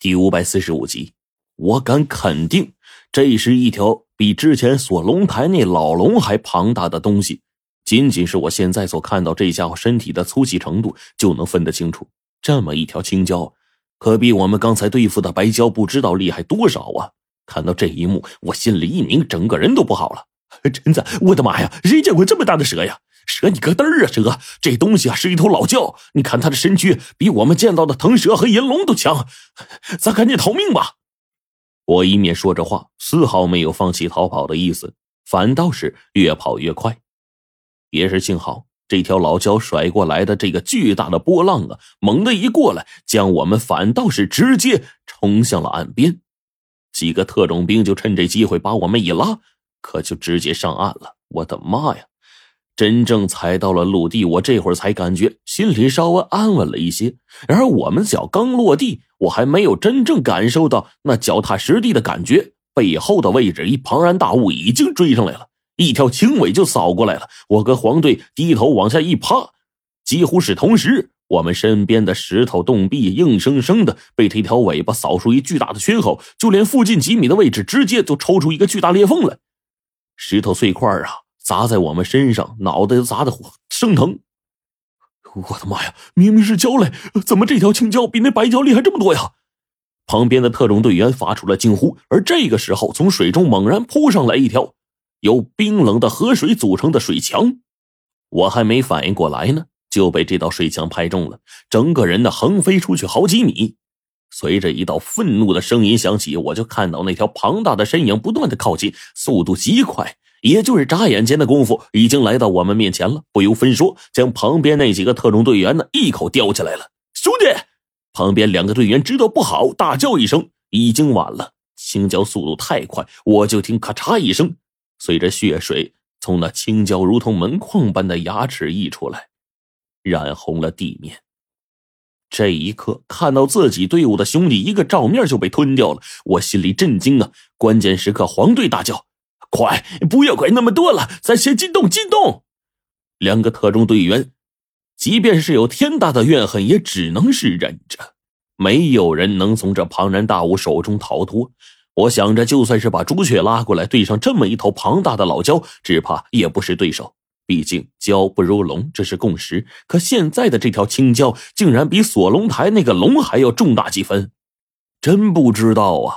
第五百四十五集，我敢肯定，这是一条比之前锁龙台那老龙还庞大的东西。仅仅是我现在所看到这家伙身体的粗细程度，就能分得清楚。这么一条青蛟，可比我们刚才对付的白蛟不知道厉害多少啊！看到这一幕，我心里一拧，整个人都不好了。陈子，我的妈呀，谁见过这么大的蛇呀？蛇你个嘚儿啊！蛇这东西啊是一头老蛟，你看它的身躯比我们见到的腾蛇和银龙都强，咱赶紧逃命吧！我一面说着话，丝毫没有放弃逃跑的意思，反倒是越跑越快。也是幸好，这条老蛟甩过来的这个巨大的波浪啊，猛地一过来，将我们反倒是直接冲向了岸边。几个特种兵就趁这机会把我们一拉，可就直接上岸了。我的妈呀！真正踩到了陆地，我这会儿才感觉心里稍微安稳了一些。然而我们脚刚落地，我还没有真正感受到那脚踏实地的感觉，背后的位置一庞然大物已经追上来了，一条青尾就扫过来了。我跟黄队低头往下一趴，几乎是同时，我们身边的石头洞壁硬生生的被这条尾巴扫出一巨大的缺口，就连附近几米的位置直接就抽出一个巨大裂缝来，石头碎块啊！砸在我们身上，脑袋砸的生疼。我的妈呀！明明是蛟嘞，怎么这条青蛟比那白蛟厉害这么多呀？旁边的特种队员发出了惊呼。而这个时候，从水中猛然扑上来一条由冰冷的河水组成的水墙，我还没反应过来呢，就被这道水墙拍中了，整个人呢横飞出去好几米。随着一道愤怒的声音响起，我就看到那条庞大的身影不断的靠近，速度极快。也就是眨眼间的功夫，已经来到我们面前了。不由分说，将旁边那几个特种队员呢一口叼起来了。兄弟，旁边两个队员知道不好，大叫一声，已经晚了。青椒速度太快，我就听咔嚓一声，随着血水从那青椒如同门框般的牙齿溢出来，染红了地面。这一刻，看到自己队伍的兄弟一个照面就被吞掉了，我心里震惊啊！关键时刻，黄队大叫。快，不要管那么多了，咱先进洞，进洞！两个特种队员，即便是有天大的怨恨，也只能是忍着。没有人能从这庞然大物手中逃脱。我想着，就算是把朱雀拉过来，对上这么一头庞大的老蛟，只怕也不是对手。毕竟蛟不如龙，这是共识。可现在的这条青蛟，竟然比锁龙台那个龙还要重大几分，真不知道啊，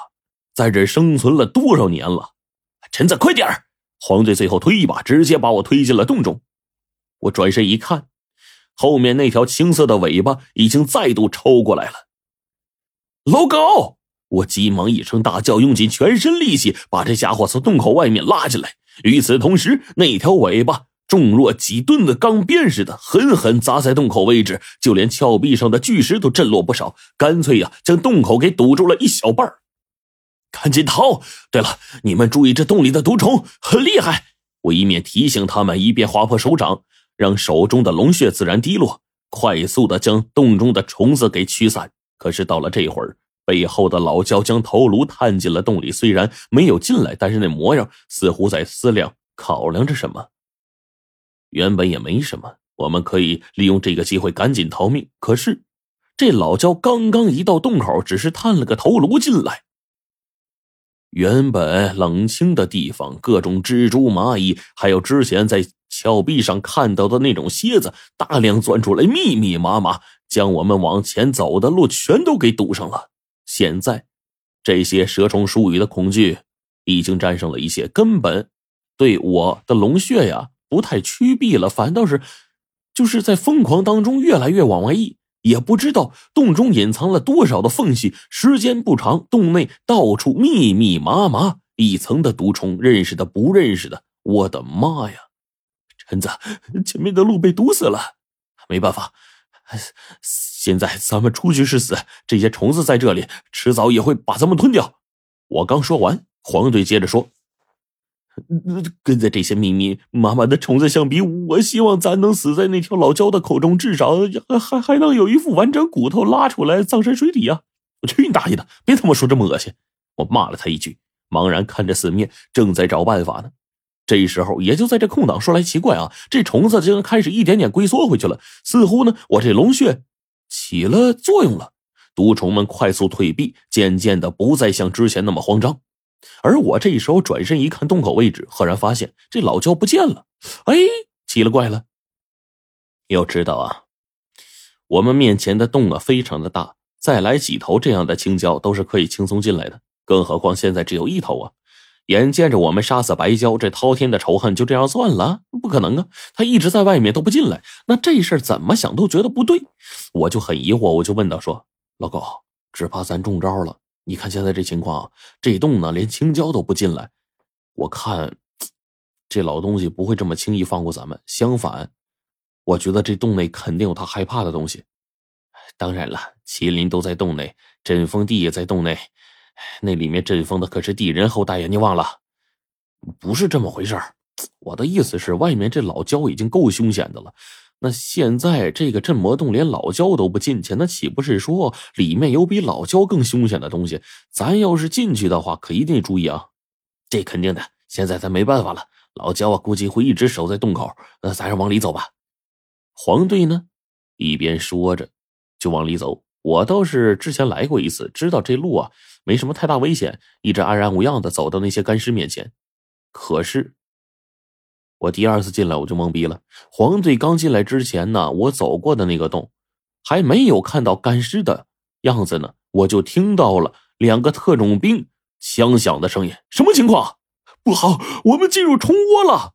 在这生存了多少年了。陈子，快点儿！黄队最后推一把，直接把我推进了洞中。我转身一看，后面那条青色的尾巴已经再度抽过来了。老狗！我急忙一声大叫，用尽全身力气把这家伙从洞口外面拉进来。与此同时，那条尾巴重若几吨的钢鞭似的，狠狠砸在洞口位置，就连峭壁上的巨石都震落不少，干脆呀，将洞口给堵住了一小半儿赶紧逃！对了，你们注意这洞里的毒虫很厉害。我一面提醒他们，一边划破手掌，让手中的龙血自然滴落，快速的将洞中的虫子给驱散。可是到了这会儿，背后的老焦将头颅探进了洞里，虽然没有进来，但是那模样似乎在思量、考量着什么。原本也没什么，我们可以利用这个机会赶紧逃命。可是这老焦刚刚一到洞口，只是探了个头颅进来。原本冷清的地方，各种蜘蛛、蚂蚁，还有之前在峭壁上看到的那种蝎子，大量钻出来，密密麻麻，将我们往前走的路全都给堵上了。现在，这些蛇虫鼠蚁的恐惧已经战胜了一些，根本对我的龙穴呀不太趋避了，反倒是就是在疯狂当中越来越往外溢。也不知道洞中隐藏了多少的缝隙，时间不长，洞内到处密密麻麻一层的毒虫，认识的不认识的，我的妈呀！陈子，前面的路被堵死了，没办法，现在咱们出去是死，这些虫子在这里，迟早也会把咱们吞掉。我刚说完，黄队接着说。跟在这些密密麻麻的虫子相比，我希望咱能死在那条老蛟的口中，至少还还能有一副完整骨头拉出来葬身水底啊！我去你大爷的！别他妈说这么恶心！我骂了他一句，茫然看着四面，正在找办法呢。这时候，也就在这空档，说来奇怪啊，这虫子竟然开始一点点龟缩回去了，似乎呢，我这龙穴起了作用了。毒虫们快速退避，渐渐的不再像之前那么慌张。而我这时候转身一看洞口位置，赫然发现这老焦不见了。哎，奇了怪了！要知道啊，我们面前的洞啊非常的大，再来几头这样的青椒都是可以轻松进来的。更何况现在只有一头啊！眼见着我们杀死白蛟，这滔天的仇恨就这样算了？不可能啊！他一直在外面都不进来，那这事儿怎么想都觉得不对。我就很疑惑，我就问道：“说老高，只怕咱中招了。你看现在这情况，这洞呢连青椒都不进来，我看这老东西不会这么轻易放过咱们。相反，我觉得这洞内肯定有他害怕的东西。当然了，麒麟都在洞内，阵风帝也在洞内。”那里面阵风的可是地人后代呀！你忘了？不是这么回事我的意思是，外面这老焦已经够凶险的了，那现在这个镇魔洞连老焦都不进去，那岂不是说里面有比老焦更凶险的东西？咱要是进去的话，可一定注意啊！这肯定的。现在咱没办法了，老焦啊，估计会一直守在洞口。那咱是往里走吧。黄队呢，一边说着，就往里走。我倒是之前来过一次，知道这路啊没什么太大危险，一直安然无恙的走到那些干尸面前。可是我第二次进来我就懵逼了。黄队刚进来之前呢，我走过的那个洞还没有看到干尸的样子呢，我就听到了两个特种兵枪响的声音。什么情况？不好，我们进入虫窝了！